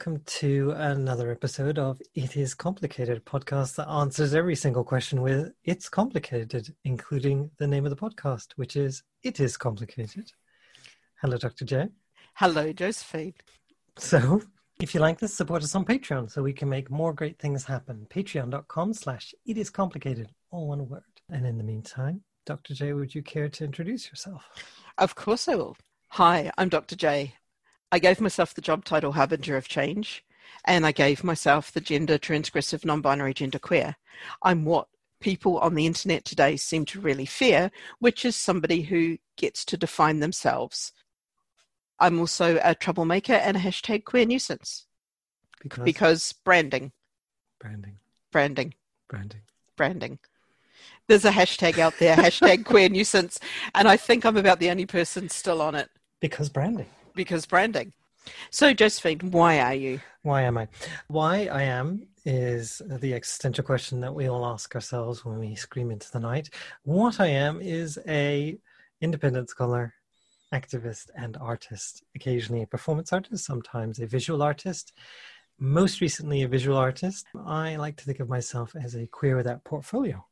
Welcome to another episode of It Is Complicated, podcast that answers every single question with It's Complicated, including the name of the podcast, which is It Is Complicated. Hello, Dr. J. Hello, Josephine. So, if you like this, support us on Patreon so we can make more great things happen. Patreon.com slash It Is Complicated, all one word. And in the meantime, Dr. J, would you care to introduce yourself? Of course I will. Hi, I'm Dr. J. I gave myself the job title Harbinger of Change, and I gave myself the gender transgressive non binary gender queer. I'm what people on the internet today seem to really fear, which is somebody who gets to define themselves. I'm also a troublemaker and a hashtag queer nuisance. Because, Because branding, branding, branding, branding. branding. There's a hashtag out there, hashtag queer nuisance, and I think I'm about the only person still on it Because branding. Because branding. So, Josephine, why are you? Why am I? Why I am is the existential question that we all ask ourselves when we scream into the night. What I am is a independent scholar, activist, and artist. Occasionally a performance artist, sometimes a visual artist. Most recently, a visual artist. I like to think of myself as a queer without portfolio,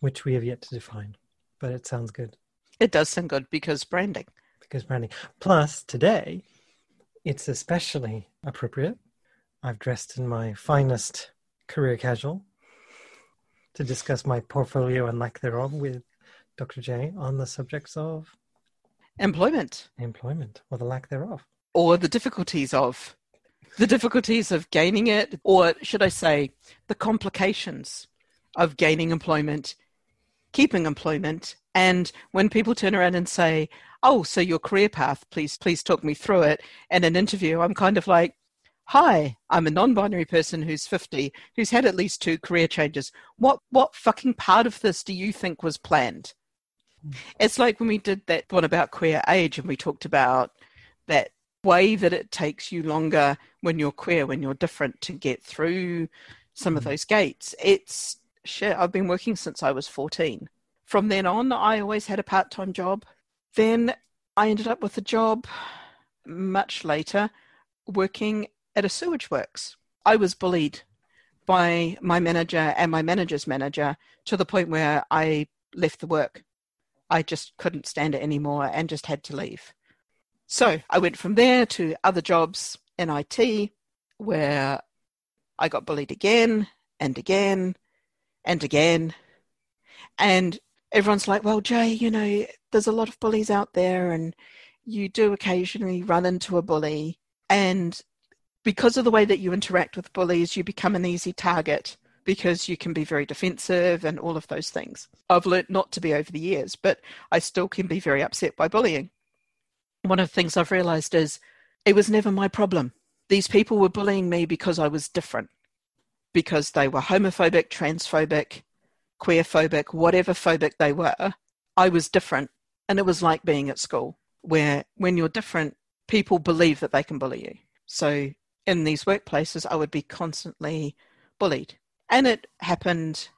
which we have yet to define, but it sounds good It does sound good because branding. Because branding. Plus, today, it's especially appropriate. I've dressed in my finest career casual to discuss my portfolio and lack thereof with Dr. J on the subjects of Employment employment or the lack thereof. or the difficulties of the difficulties of gaining it, or should I say, the complications of gaining employment, keeping employment, and when people turn around and say, "Oh, so your career path, please, please talk me through it." In an interview, I'm kind of like, "Hi, I'm a non-binary person who's 50, who's had at least two career changes. What what fucking part of this do you think was planned?" It's like when we did that one about queer age, and we talked about that way that it takes you longer when you're queer, when you're different, to get through some of Mm. those gates. It's shit. I've been working since I was 14. From then on, I always had a part time job. Then I ended up with a job much later working at a sewage works. I was bullied by my manager and my manager's manager to the point where I left the work. I just couldn't stand it anymore and just had to leave. So I went from there to other jobs in IT where I got bullied again and again and again. And everyone's like, well, Jay, you know, there's a lot of bullies out there and you do occasionally run into a bully. And because of the way that you interact with bullies, you become an easy target because you can be very defensive and all of those things. I've learnt not to be over the years, but I still can be very upset by bullying. One of the things I've realized is it was never my problem. These people were bullying me because I was different, because they were homophobic, transphobic, queerphobic, whatever phobic they were. I was different. And it was like being at school, where when you're different, people believe that they can bully you. So in these workplaces, I would be constantly bullied. And it happened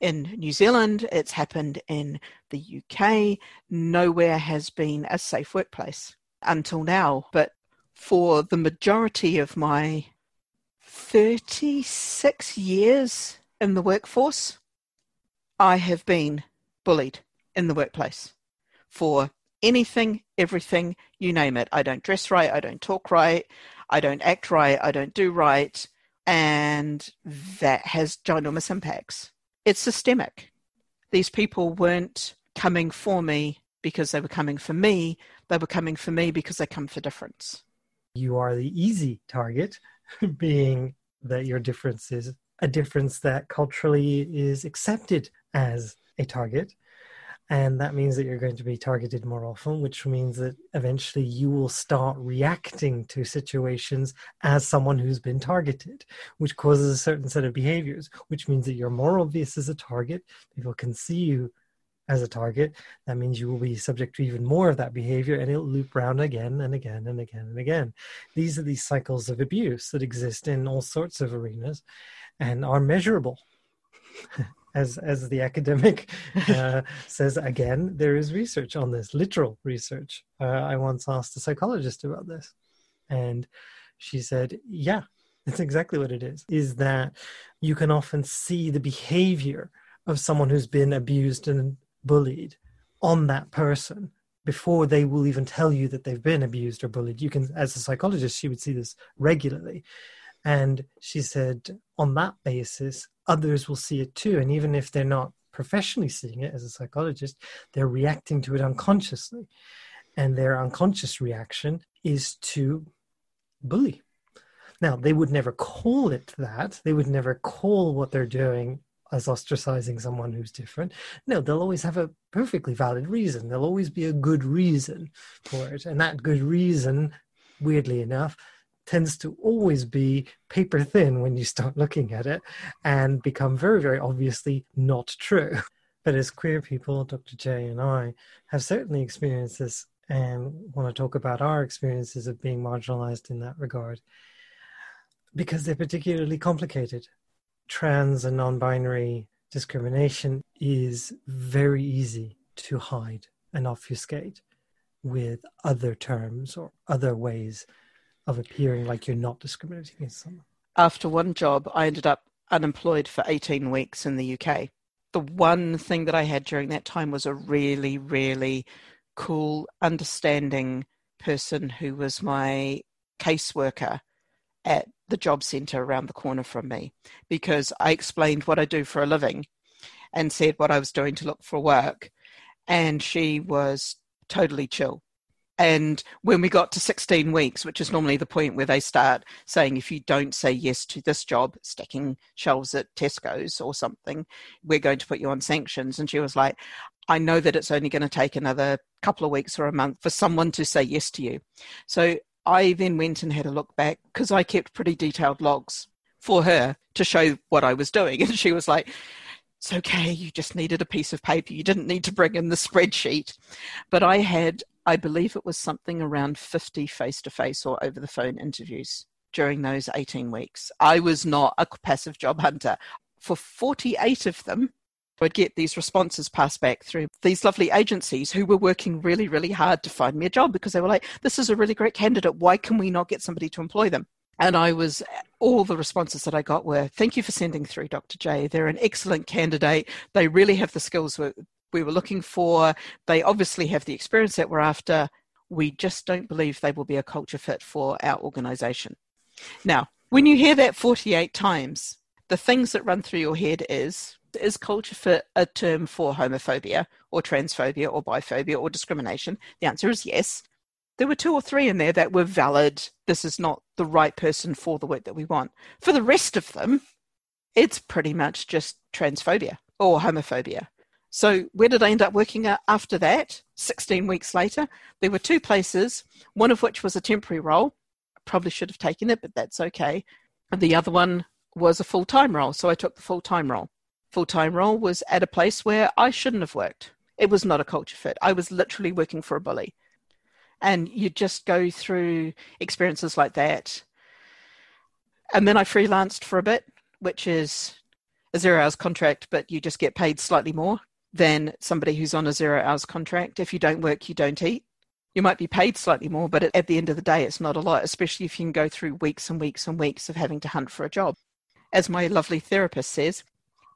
in New Zealand, it's happened in the UK. Nowhere has been a safe workplace until now. But for the majority of my 36 years in the workforce, I have been bullied in the workplace for anything, everything, you name it. I don't dress right, I don't talk right, I don't act right, I don't do right. And that has ginormous impacts. It's systemic. These people weren't coming for me because they were coming for me, they were coming for me because they come for difference. You are the easy target, being that your difference is a difference that culturally is accepted as a target. And that means that you're going to be targeted more often, which means that eventually you will start reacting to situations as someone who's been targeted, which causes a certain set of behaviors, which means that you're more obvious as a target. People can see you as a target. That means you will be subject to even more of that behavior and it'll loop round again and again and again and again. These are these cycles of abuse that exist in all sorts of arenas and are measurable. as as the academic uh, says again, there is research on this, literal research. Uh, I once asked a psychologist about this. And she said, Yeah, that's exactly what it is. Is that you can often see the behavior of someone who's been abused and bullied on that person before they will even tell you that they've been abused or bullied. You can, as a psychologist, she would see this regularly. And she said, on that basis, others will see it too. And even if they're not professionally seeing it as a psychologist, they're reacting to it unconsciously. And their unconscious reaction is to bully. Now, they would never call it that. They would never call what they're doing as ostracizing someone who's different. No, they'll always have a perfectly valid reason. There'll always be a good reason for it. And that good reason, weirdly enough, tends to always be paper thin when you start looking at it and become very, very obviously not true. But as queer people, Dr. J and I have certainly experienced this and want to talk about our experiences of being marginalized in that regard because they're particularly complicated. Trans and non binary discrimination is very easy to hide and obfuscate with other terms or other ways of appearing like you're not discriminating against someone? After one job, I ended up unemployed for 18 weeks in the UK. The one thing that I had during that time was a really, really cool, understanding person who was my caseworker at the job centre around the corner from me because I explained what I do for a living and said what I was doing to look for work. And she was totally chill. And when we got to 16 weeks, which is normally the point where they start saying, if you don't say yes to this job, stacking shelves at Tesco's or something, we're going to put you on sanctions. And she was like, I know that it's only going to take another couple of weeks or a month for someone to say yes to you. So I then went and had a look back because I kept pretty detailed logs for her to show what I was doing. And she was like, it's okay, you just needed a piece of paper. You didn't need to bring in the spreadsheet. But I had I believe it was something around 50 face to face or over the phone interviews during those 18 weeks. I was not a passive job hunter. For 48 of them, I would get these responses passed back through these lovely agencies who were working really, really hard to find me a job because they were like, this is a really great candidate. Why can we not get somebody to employ them? And I was, all the responses that I got were, thank you for sending through Dr. J. They're an excellent candidate. They really have the skills we were looking for. They obviously have the experience that we're after. We just don't believe they will be a culture fit for our organization. Now, when you hear that 48 times, the things that run through your head is is culture fit a term for homophobia or transphobia or biphobia or discrimination? The answer is yes. There were two or three in there that were valid. This is not the right person for the work that we want. For the rest of them, it's pretty much just transphobia or homophobia. So, where did I end up working after that? 16 weeks later, there were two places, one of which was a temporary role. I probably should have taken it, but that's okay. And the other one was a full time role. So, I took the full time role. Full time role was at a place where I shouldn't have worked. It was not a culture fit. I was literally working for a bully. And you just go through experiences like that. And then I freelanced for a bit, which is a zero hours contract, but you just get paid slightly more than somebody who's on a zero hours contract. If you don't work, you don't eat. You might be paid slightly more, but at the end of the day, it's not a lot, especially if you can go through weeks and weeks and weeks of having to hunt for a job. As my lovely therapist says,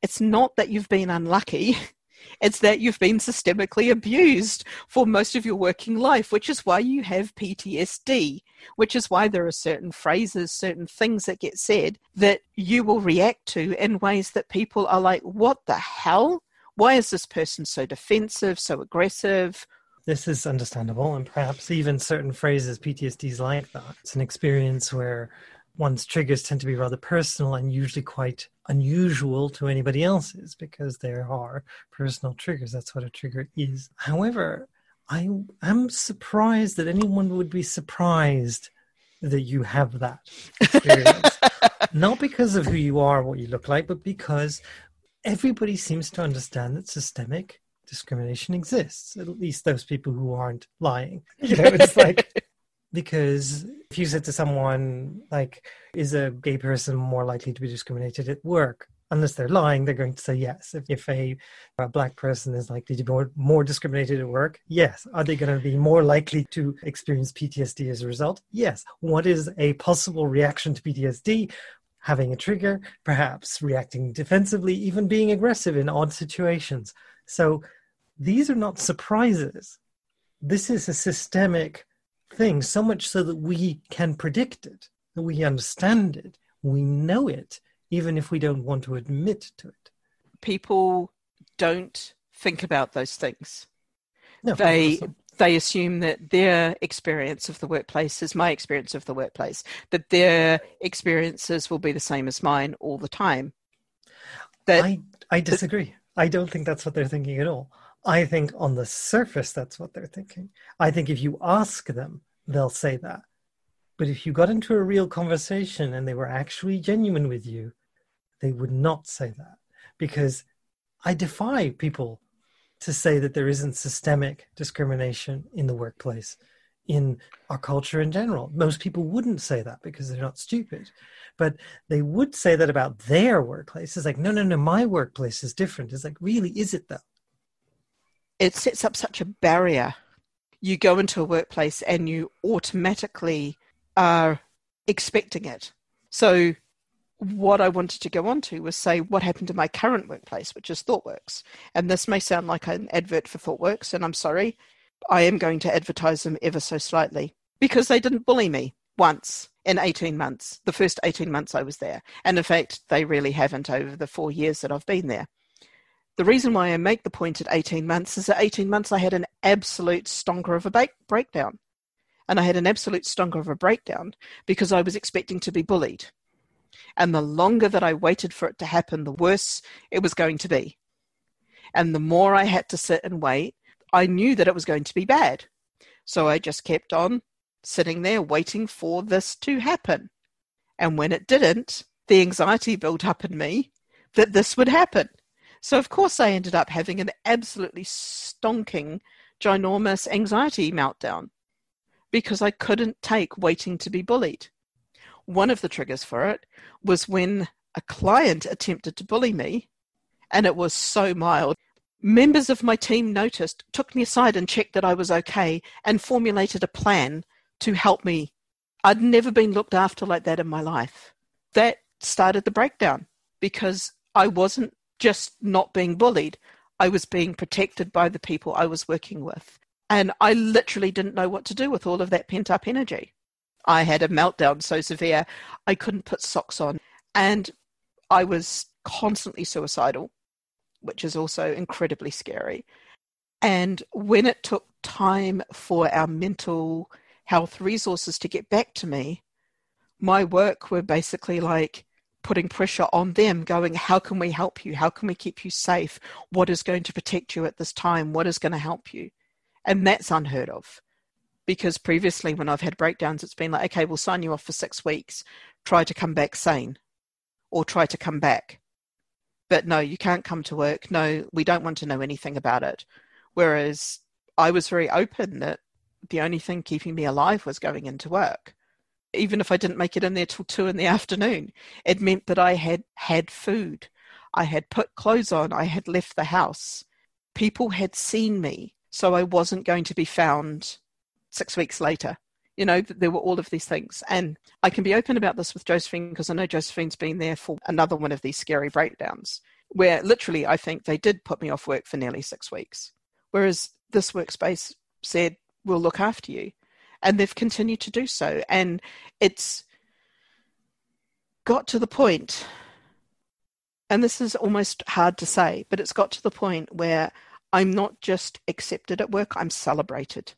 it's not that you've been unlucky, it's that you've been systemically abused for most of your working life, which is why you have PTSD, which is why there are certain phrases, certain things that get said that you will react to in ways that people are like, What the hell? Why is this person so defensive, so aggressive? This is understandable, and perhaps even certain phrases, PTSD is like that. It's an experience where one's triggers tend to be rather personal and usually quite unusual to anybody else's because there are personal triggers. That's what a trigger is. However, I am surprised that anyone would be surprised that you have that experience. Not because of who you are, what you look like, but because everybody seems to understand that systemic discrimination exists. At least those people who aren't lying. You know, it's like because if you said to someone like, "Is a gay person more likely to be discriminated at work?" unless they're lying, they're going to say yes. If, if a, a black person is likely to be more, more discriminated at work, yes. Are they going to be more likely to experience PTSD as a result? Yes. What is a possible reaction to PTSD? Having a trigger, perhaps reacting defensively, even being aggressive in odd situations. So these are not surprises. This is a systemic thing, so much so that we can predict it, that we understand it, we know it even if we don't want to admit to it. People don't think about those things. No, they they assume that their experience of the workplace is my experience of the workplace, that their experiences will be the same as mine all the time. That I, I disagree. I don't think that's what they're thinking at all. I think on the surface that's what they're thinking. I think if you ask them, they'll say that. But if you got into a real conversation and they were actually genuine with you, they would not say that because I defy people to say that there isn't systemic discrimination in the workplace in our culture in general. Most people wouldn't say that because they're not stupid, but they would say that about their workplace. It's like, no, no, no, my workplace is different. It's like, really, is it though? It sets up such a barrier. You go into a workplace and you automatically are expecting it. So what I wanted to go on to was say what happened to my current workplace, which is ThoughtWorks. And this may sound like an advert for ThoughtWorks, and I'm sorry, I am going to advertise them ever so slightly because they didn't bully me once in 18 months, the first 18 months I was there. And in fact, they really haven't over the four years that I've been there. The reason why I make the point at 18 months is that 18 months I had an absolute stonker of a breakdown. And I had an absolute stonker of a breakdown because I was expecting to be bullied and the longer that I waited for it to happen, the worse it was going to be. And the more I had to sit and wait, I knew that it was going to be bad. So I just kept on sitting there waiting for this to happen. And when it didn't, the anxiety built up in me that this would happen. So, of course, I ended up having an absolutely stonking, ginormous anxiety meltdown because I couldn't take waiting to be bullied. One of the triggers for it was when a client attempted to bully me, and it was so mild. Members of my team noticed, took me aside and checked that I was okay, and formulated a plan to help me. I'd never been looked after like that in my life. That started the breakdown because I wasn't just not being bullied, I was being protected by the people I was working with. And I literally didn't know what to do with all of that pent up energy. I had a meltdown so severe I couldn't put socks on. And I was constantly suicidal, which is also incredibly scary. And when it took time for our mental health resources to get back to me, my work were basically like putting pressure on them, going, How can we help you? How can we keep you safe? What is going to protect you at this time? What is going to help you? And that's unheard of because previously when I've had breakdowns, it's been like, okay, we'll sign you off for six weeks, try to come back sane or try to come back. But no, you can't come to work. No, we don't want to know anything about it. Whereas I was very open that the only thing keeping me alive was going into work. Even if I didn't make it in there till two in the afternoon, it meant that I had had food. I had put clothes on. I had left the house. People had seen me. So I wasn't going to be found six weeks later. You know, there were all of these things. And I can be open about this with Josephine because I know Josephine's been there for another one of these scary breakdowns where literally I think they did put me off work for nearly six weeks. Whereas this workspace said, we'll look after you. And they've continued to do so. And it's got to the point, and this is almost hard to say, but it's got to the point where I'm not just accepted at work, I'm celebrated.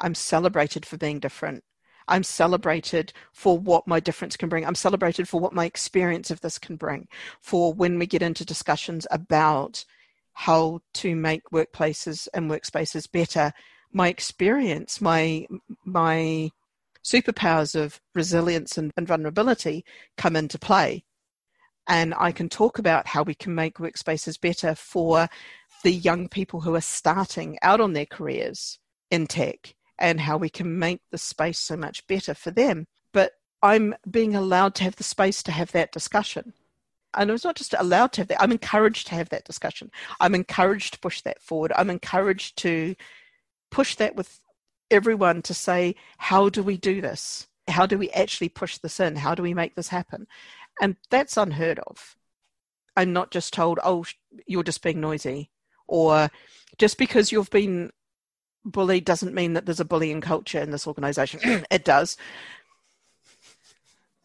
I'm celebrated for being different. I'm celebrated for what my difference can bring. I'm celebrated for what my experience of this can bring. For when we get into discussions about how to make workplaces and workspaces better, my experience, my my superpowers of resilience and, and vulnerability come into play. And I can talk about how we can make workspaces better for the young people who are starting out on their careers in tech and how we can make the space so much better for them. But I'm being allowed to have the space to have that discussion. and it's not just allowed to have that, I'm encouraged to have that discussion. I'm encouraged to push that forward. I'm encouraged to push that with everyone to say, how do we do this? How do we actually push this in? How do we make this happen? And that's unheard of. I'm not just told, oh, you're just being noisy, or just because you've been bullied doesn't mean that there's a bullying culture in this organization. it does.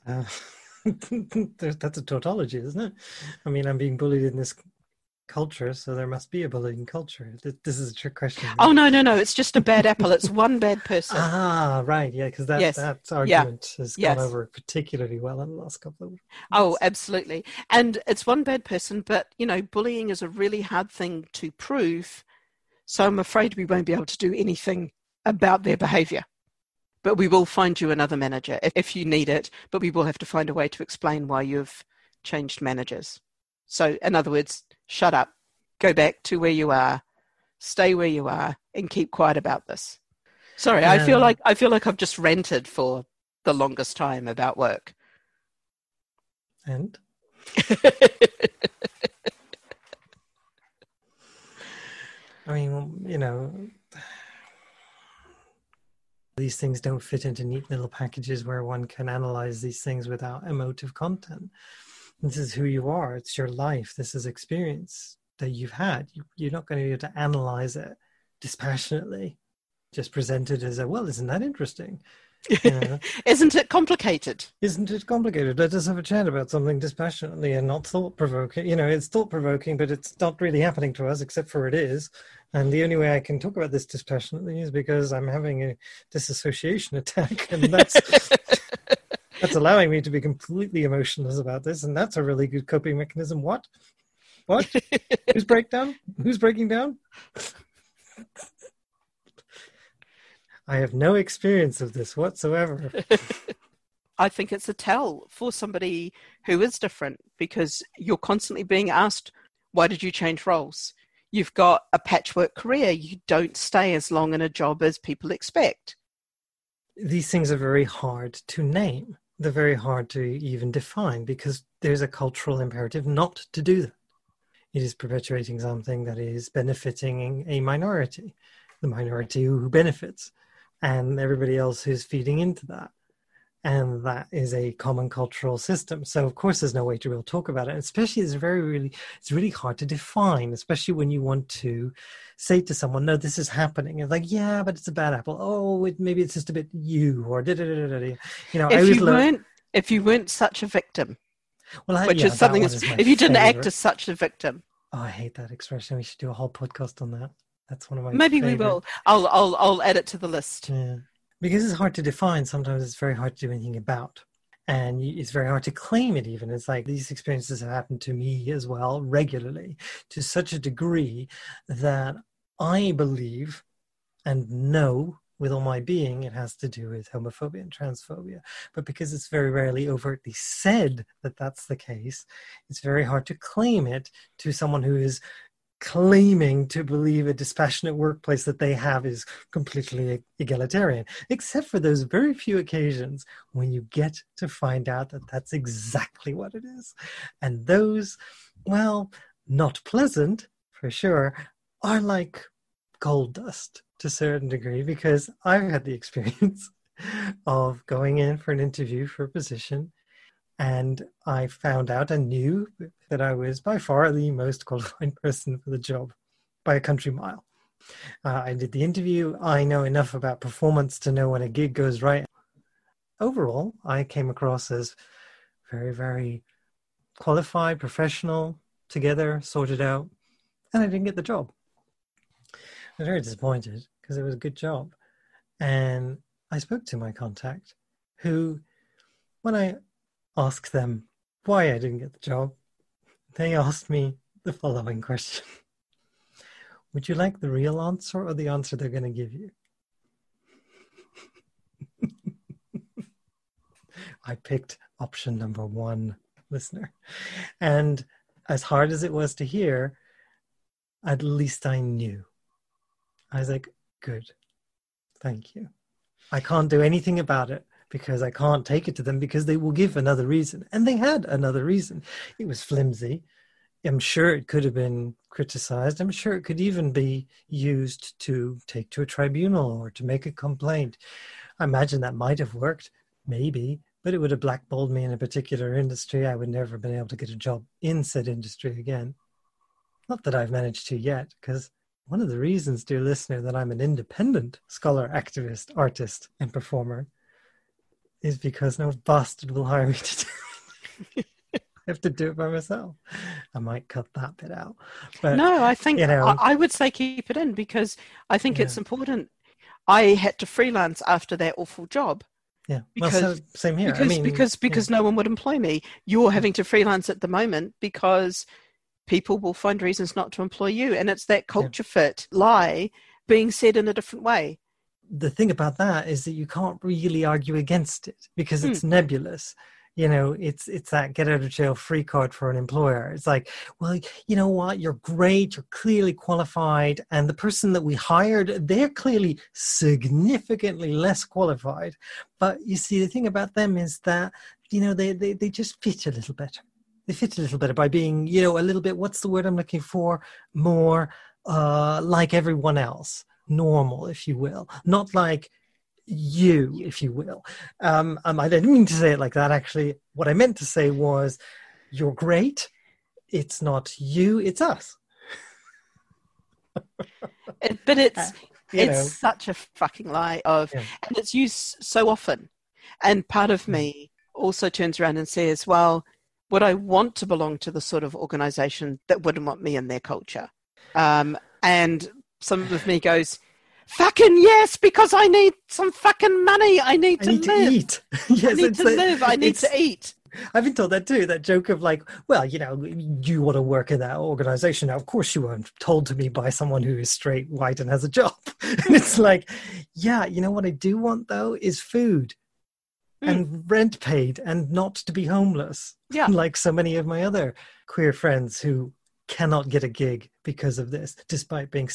Uh, that's a tautology, isn't it? I mean, I'm being bullied in this culture, so there must be a bullying culture. This is a trick question. Oh no, no, no! It's just a bad apple. It's one bad person. Ah, right, yeah, because that yes. that argument yeah. has yes. gone over particularly well in the last couple of. Weeks. Oh, absolutely, and it's one bad person, but you know, bullying is a really hard thing to prove. So I'm afraid we won't be able to do anything about their behaviour. But we will find you another manager if, if you need it. But we will have to find a way to explain why you've changed managers. So, in other words, shut up, go back to where you are, stay where you are, and keep quiet about this. Sorry, I feel like I feel like I've just ranted for the longest time about work. And I mean, you know, these things don't fit into neat little packages where one can analyze these things without emotive content. This is who you are. It's your life. This is experience that you've had. You, are not going to be able to analyze it dispassionately just presented as a well isn't that interesting? isn't it complicated isn't it complicated let us have a chat about something dispassionately and not thought provoking you know it's thought provoking but it's not really happening to us except for it is and the only way i can talk about this dispassionately is because i'm having a disassociation attack and that's that's allowing me to be completely emotionless about this, and that's a really good coping mechanism. What? What? Whose breakdown? Who's breaking down? I have no experience of this whatsoever. I think it's a tell for somebody who is different because you're constantly being asked, why did you change roles? You've got a patchwork career. You don't stay as long in a job as people expect. These things are very hard to name they're very hard to even define because there's a cultural imperative not to do that. It is perpetuating something that is benefiting a minority, the minority who benefits, and everybody else who's feeding into that. And that is a common cultural system. So of course there's no way to really talk about it. Especially it's very really it's really hard to define, especially when you want to say to someone, no, this is happening. It's like, yeah, but it's a bad apple. Oh, it, maybe it's just a bit you or da da da da. You know, if you learn... weren't if you weren't such a victim, well, I, which yeah, is something. Is if you didn't favorite. act as such a victim. Oh, I hate that expression. We should do a whole podcast on that. That's one of my. Maybe favorite. we will. I'll I'll I'll add it to the list. Yeah, because it's hard to define. Sometimes it's very hard to do anything about and it's very hard to claim it even it's like these experiences have happened to me as well regularly to such a degree that I believe and know with all my being it has to do with homophobia and transphobia. But because it's very rarely overtly said that that's the case, it's very hard to claim it to someone who is claiming to believe a dispassionate workplace that they have is completely egalitarian, except for those very few occasions when you get to find out that that's exactly what it is. And those, well, not pleasant for sure, are like gold dust to a certain degree because I've had the experience of going in for an interview for a position and I found out and knew that I was by far the most qualified person for the job by a country mile. Uh, I did the interview. I know enough about performance to know when a gig goes right. Overall, I came across as very, very qualified, professional, together, sorted out, and I didn't get the job. I was very disappointed because it was a good job. And I spoke to my contact, who, when I asked them why I didn't get the job, they asked me the following question Would you like the real answer or the answer they're going to give you? I picked option number one, listener. And as hard as it was to hear, at least I knew I was like, good. Thank you. I can't do anything about it because I can't take it to them because they will give another reason. And they had another reason. It was flimsy. I'm sure it could have been criticized. I'm sure it could even be used to take to a tribunal or to make a complaint. I imagine that might have worked, maybe, but it would have blackballed me in a particular industry. I would never have been able to get a job in said industry again. Not that I've managed to yet, because one of the reasons, dear listener, that I'm an independent scholar, activist, artist, and performer is because no bastard will hire me to do it. I have to do it by myself. I might cut that bit out. But no, I think you know, I, I would say keep it in because I think Yeah. it's important. I had to freelance after that awful job yeah. because- well, so, same here. because I mean, because because no one would employ me. You're having to freelance at the moment because people will find reasons not to employ you, and it's that culture fit lie being said in a different way. The thing about that is that you can't really argue against it because Hmm. it's nebulous. You know it's it's that get out of jail free card for an employer. It's like well you know what? You're great. You're clearly qualified. And the person that we hired they're clearly significantly less qualified. But you see the thing about them is that you know they they, they just fit a little better. They fit a little better by being you know a little bit what's the word i'm looking for? More uh like everyone else normal if you will not like you if you will. Um, um i didn't mean to say it like that actually. What i meant to say was you're great. It's not you it's us. It, but it's Uh, you it's know. such a fucking lie of Yeah. and it's used so often. And part of Mm. me also turns around and says well would i want to belong to the sort of organization that wouldn't want me in their culture? Um, and some of me goes fucking yes because i need some fucking money i need i to need live to eat yes i need to live i need to eat I've been told that too. That joke of like, well, you know, you want to work in that organization. Now, of course, you weren't told to me by someone who is straight, white, and has a job. and it's like, yeah, you know what I do want though is food Mm. and rent paid and not to be homeless. Yeah. like so many of my other queer friends who cannot get a gig because of this, despite being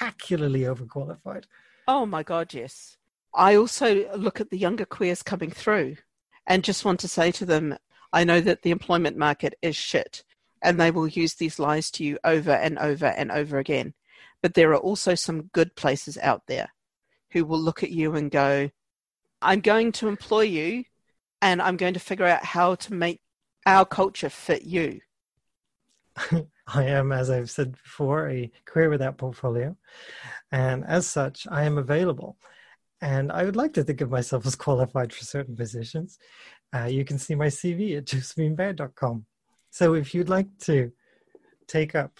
spectacularly overqualified. Oh my God, yes. I also look at the younger queers coming through and just want to say to them, I know that the employment market is shit and they will use these lies to you over and over and over again. But there are also some good places out there who will look at you and go, I'm going to employ you and I'm going to figure out how to make our culture fit you. I am, as I've said before, a queer without portfolio. And as such, I am available. And I would like to think of myself as qualified for certain positions. Uh, you can see my CV at josephinebear.com. So if you'd like to take up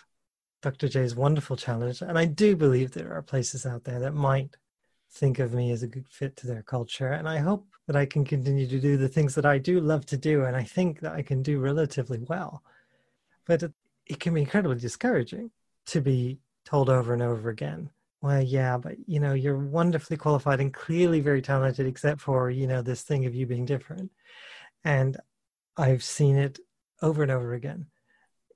Dr. J's wonderful challenge, and I do believe there are places out there that might think of me as a good fit to their culture, and I hope that I can continue to do the things that I do love to do, and I think that I can do relatively well. But it, it can be incredibly discouraging to be told over and over again. Well yeah but you know you're wonderfully qualified and clearly very talented except for you know this thing of you being different. And i've seen it over and over again.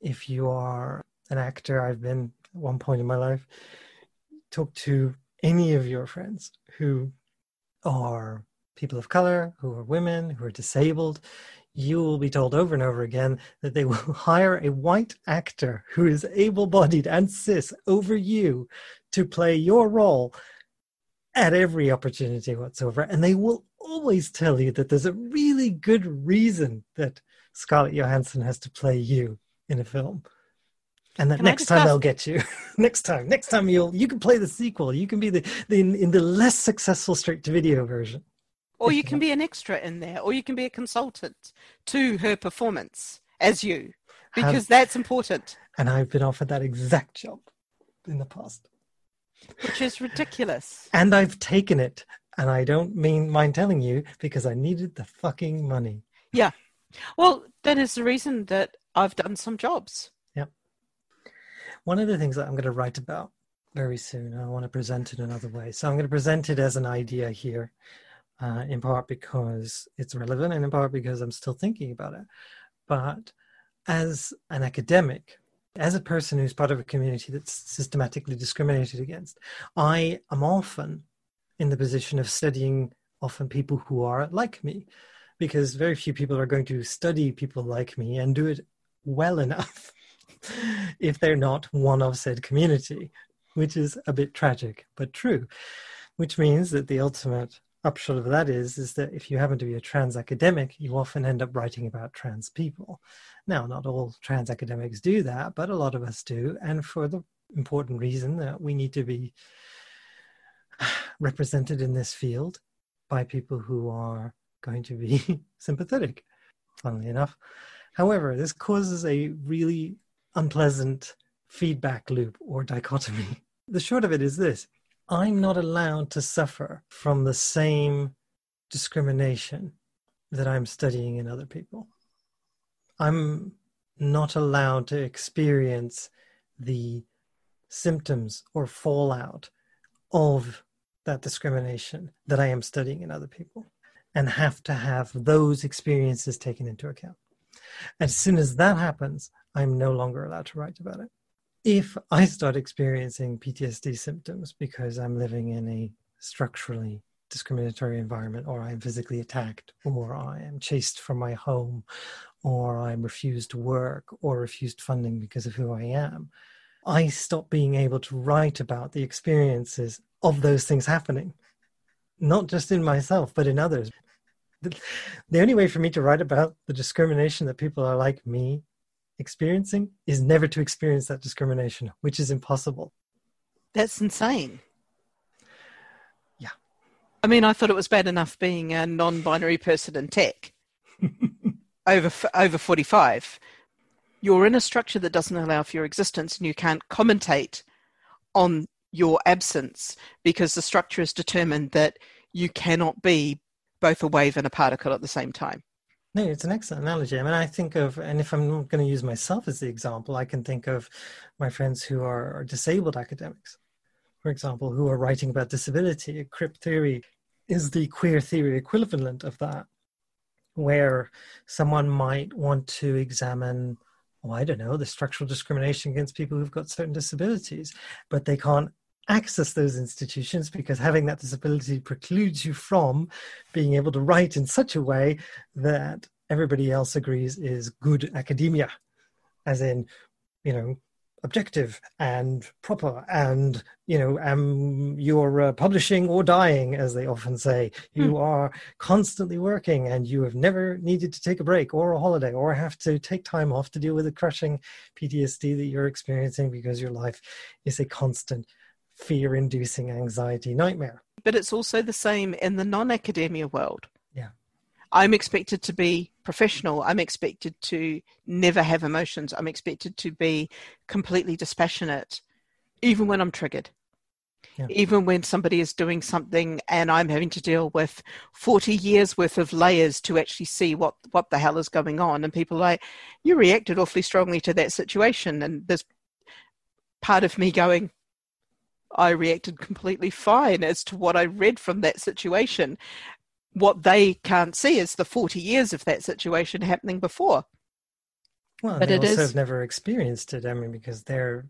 If you are an actor i've been at one point in my life talk to any of your friends who are people of color who are women who are disabled you will be told over and over again that they will hire a white actor who is able bodied and cis over you to play your role at every opportunity whatsoever. And they will always tell you that there's a really good reason that Scarlett Johansson has to play you in a film. And that Can next time they'll get you. next time, next time you'll you can play the sequel. You can be the, the in, in the less successful straight to video version. Or you can be an extra in there, or you can be a consultant to her performance as you, Have- because that's important, and I've been offered that exact job in the past. which is ridiculous. And I've taken it. And I don't mean mind telling you because I needed the fucking money. Yeah, well, that is the reason that I've done some jobs. Yeah. One of the things that I'm going to write about very soon, I want to present it another way. So I'm going to present it as an idea here, uh, in part because it's relevant and in part because I'm still thinking about it. But as an academic, as a person who's part of a community that's systematically discriminated against, I am often in the position of studying often people who are like me, because very few people are going to study people like me and do it well enough if they're not one of said community, which is a bit tragic but true. Which means that the ultimate upshot of that is is that if you happen to be a trans academic, you often end up writing about trans people. Now, not all trans academics do that, but a lot of us do, and for the important reason that we need to be represented in this field by people who are going to be sympathetic, funnily enough. However, this causes a really unpleasant feedback loop or dichotomy. The short of it is this I'm not allowed to suffer from the same discrimination that I'm studying in other people. I'm not allowed to experience the symptoms or fallout of that discrimination that I am studying in other people and have to have those experiences taken into account. As soon as that happens, I'm no longer allowed to write about it. If I start experiencing PTSD symptoms because I'm living in a structurally discriminatory environment, or I'm physically attacked, or I am chased from my home, or I'm refused work, or refused funding because of who I am, I stop being able to write about the experiences of those things happening, not just in myself, but in others. The, the only way for me to write about the discrimination that people are like me experiencing is never to experience that discrimination, which is impossible. That's insane. Yeah. I mean, I thought it was bad enough being a non binary person in tech over, over 45 you're in a structure that doesn't allow for your existence and you can't commentate on your absence because the structure is determined that you cannot be both a wave and a particle at the same time. No, it's an excellent analogy. I mean, I think of, and if I'm going to use myself as the example, I can think of my friends who are disabled academics, for example, who are writing about disability. Crip theory is the queer theory equivalent of that, where someone might want to examine oh, I don't know, the structural discrimination against people who've got certain disabilities, but they can't access those institutions because having that disability precludes you from being able to write in such a way that everybody else agrees is good academia, as in, you know, objective and proper and you know um, you're uh, publishing or dying as they often say you hmm. are constantly working and you have never needed to take a break or a holiday or have to take time off to deal with the crushing ptsd that you're experiencing because your life is a constant fear inducing anxiety nightmare but it's also the same in the non-academia world yeah I'm expected to be professional. I'm expected to never have emotions. I'm expected to be completely dispassionate, even when I'm triggered. Yeah. Even when somebody is doing something and I'm having to deal with 40 years worth of layers to actually see what, what the hell is going on. And people like, you reacted awfully strongly to that situation. And there's part of me going, I reacted completely fine as to what I read from that situation what they can't see is the 40 years of that situation happening before. Well, but they also is... have never experienced it. I mean, because their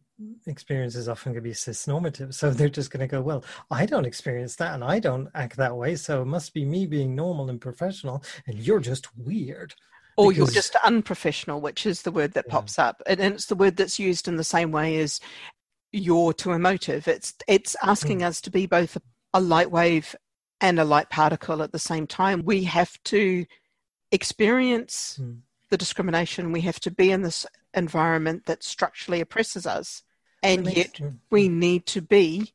experience is often going to be cis-normative. So they're just going to go, well, I don't experience that and I don't act that way. So it must be me being normal and professional and you're just weird. Or because... you're just unprofessional, which is the word that yeah. pops up. And it's the word that's used in the same way as you're too emotive. It's, it's asking mm. us to be both a, a light wave and a light particle at the same time. We have to experience mm. the discrimination. We have to be in this environment that structurally oppresses us. And yet we need to be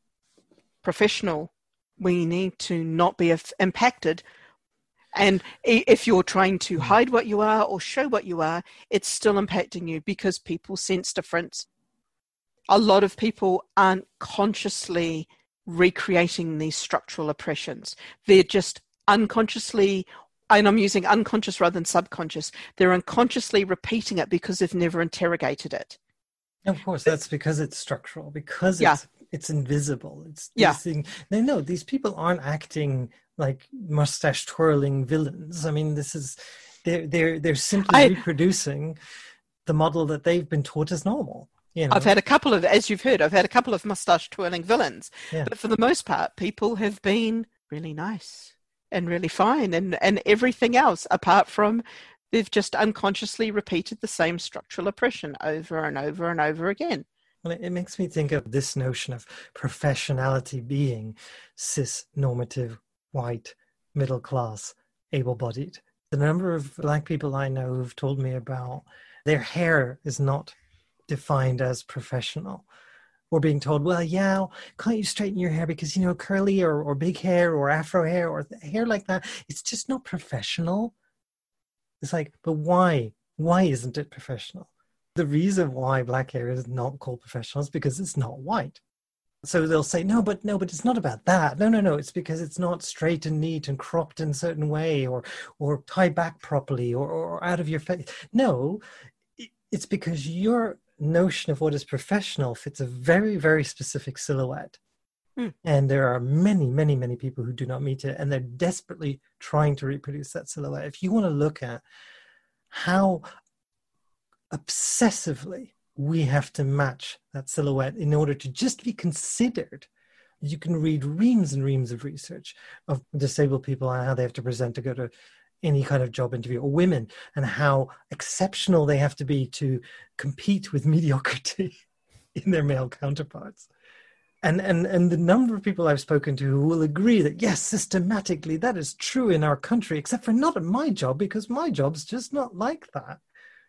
professional. We need to not be impacted. And if you're trying to hmm. hide what you are or show what you are, it's still impacting you because people sense difference. A lot of people aren't consciously recreating these structural oppressions. They're just unconsciously, and I'm using unconscious rather than subconscious, they're unconsciously repeating it because they've never interrogated it. Of course, that's because it's structural, because yeah. it's it's invisible. It's yeah. Thing. No, no, these people aren't acting like mustache twirling villains. I mean, this is they're they're they're simply I, reproducing the model that they've been taught as normal. You know. I've had a couple of, as you've heard, I've had a couple of mustache twirling villains, yeah. but for the most part, people have been really nice. and really fine and, and everything else apart from they've just unconsciously repeated the same structural oppression over and over and over again. Well, it makes me think of this notion of professionality being cis normative, white, middle class, able bodied. The number of black people I know who've told me about their hair is not defined as professional. Or being told, well, yeah, can't you straighten your hair because, you know, curly or, or big hair or afro hair or hair like that, it's just not professional. It's like, but why? Why isn't it professional? The reason why black hair is not called professional is because it's not white. So they'll say, no, but no, but it's not about that. No, no, no. It's because it's not straight and neat and cropped in a certain way or or tied back properly or, or out of your face. No, it's because your notion of what is professional fits a very, very specific silhouette. Mm. And there are many, many, many people who do not meet it, and they're desperately trying to reproduce that silhouette. If you want to look at how obsessively we have to match that silhouette in order to just be considered, you can read reams and reams of research of disabled people and how they have to present to go to any kind of job interview, or women and how exceptional they have to be to compete with mediocrity in their male counterparts and and and the number of people I've spoken to who will agree that yes, systematically that is true in our country, except for not at my job because my job's just not like that.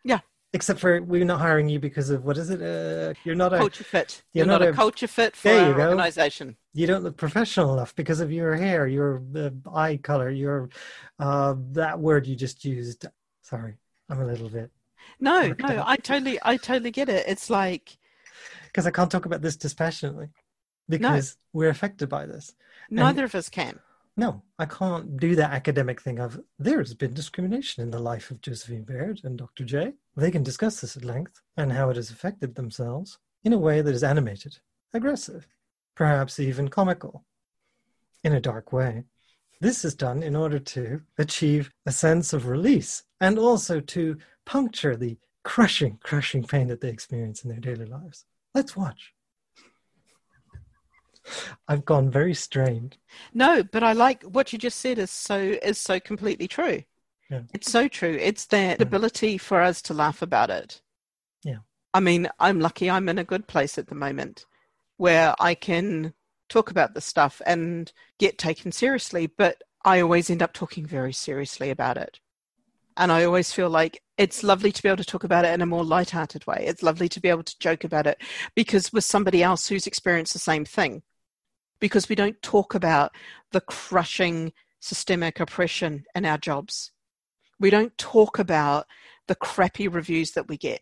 Yeah. Except for we're not hiring you because of what is it? Uh, you're not a culture fit. You're, you're not, not, a, culture fit for our you organization. You don't look professional enough because of your hair, your uh, eye color, your uh, that word you just used. Sorry, I'm a little bit. No, no, I totally, I totally get it. It's like because I can't talk about this dispassionately because no. we're affected by this. Neither and of us can. No, I can't do that academic thing of there's been discrimination in the life of Josephine Baird and Dr. J. They can discuss this at length and how it has affected themselves in a way that is animated, aggressive, perhaps even comical, in a dark way. This is done in order to achieve a sense of release and also to puncture the crushing, crushing pain that they experience in their daily lives. Let's watch. I've gone very strained. No, but I like what you just said is so is so completely true. Yeah. It's so true. It's that yeah. Mm. ability for us to laugh about it. Yeah. I mean, I'm lucky I'm in a good place at the moment where I can talk about the stuff and get taken seriously, but I always end up talking very seriously about it. And I always feel like it's lovely to be able to talk about it in a more light-hearted way. It's lovely to be able to joke about it because with somebody else who's experienced the same thing, because we don't talk about the crushing systemic oppression in our jobs. We don't talk about the crappy reviews that we get.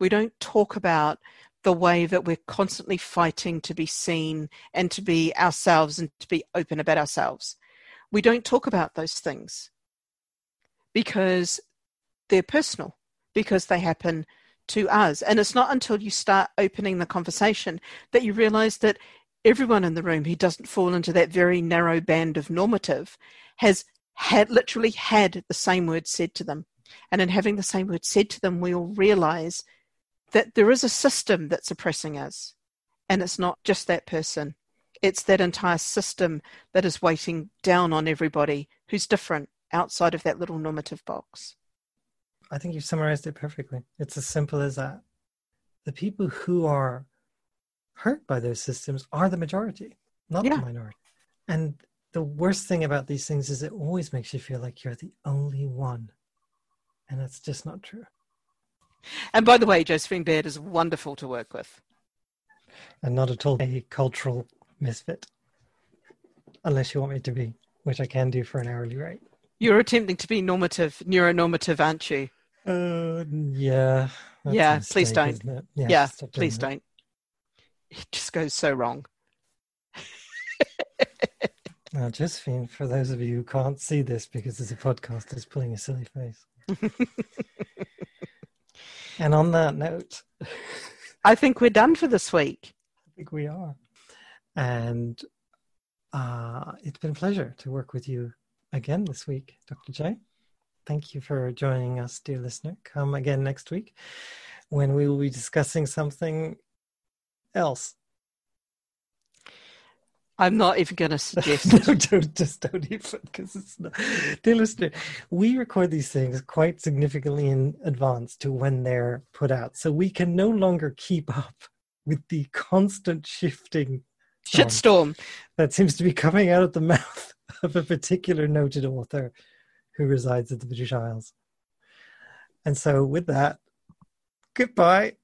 We don't talk about the way that we're constantly fighting to be seen and to be ourselves and to be open about ourselves. We don't talk about those things because they're personal, because they happen to us. And it's not until you start opening the conversation that you realize that everyone in the room who doesn't fall into that very narrow band of normative has had literally had the same word said to them. And in having the same word said to them, we all realize that there is a system that's oppressing us. And it's not just that person, it's that entire system that is weighting down on everybody who's different outside of that little normative box. I think you've summarized it perfectly. It's as simple as that. The people who are hurt by those systems are the majority, not yeah. the minority. And the worst thing about these things is it always makes you feel like you're the only one. And that's just not true. And by the way, Josephine Baird is wonderful to work with. And not at all a cultural misfit. Unless you want me to be, which I can do for an hourly rate. You're attempting to be normative, neuronormative, aren't you? Uh, yeah. Yeah, mistake, please don't. Yeah, yeah please don't it just goes so wrong. now, Josephine, for those of you who can't see this because it's a podcast, is pulling a silly face. and on that note, I think we're done for this week. I think we are. And uh, it's been a pleasure to work with you again this week, Dr. J. Thank you for joining us, dear listener. Come again next week when we will be discussing something else. I'm not even going to suggest. no, don't, just don't even, because it's not. Dear listener, we record these things quite significantly in advance to when they're put out, so we can no longer keep up with the constant shifting shitstorm that seems to be coming out of the mouth of a particular noted author who resides at the British Isles. And so, with that, goodbye.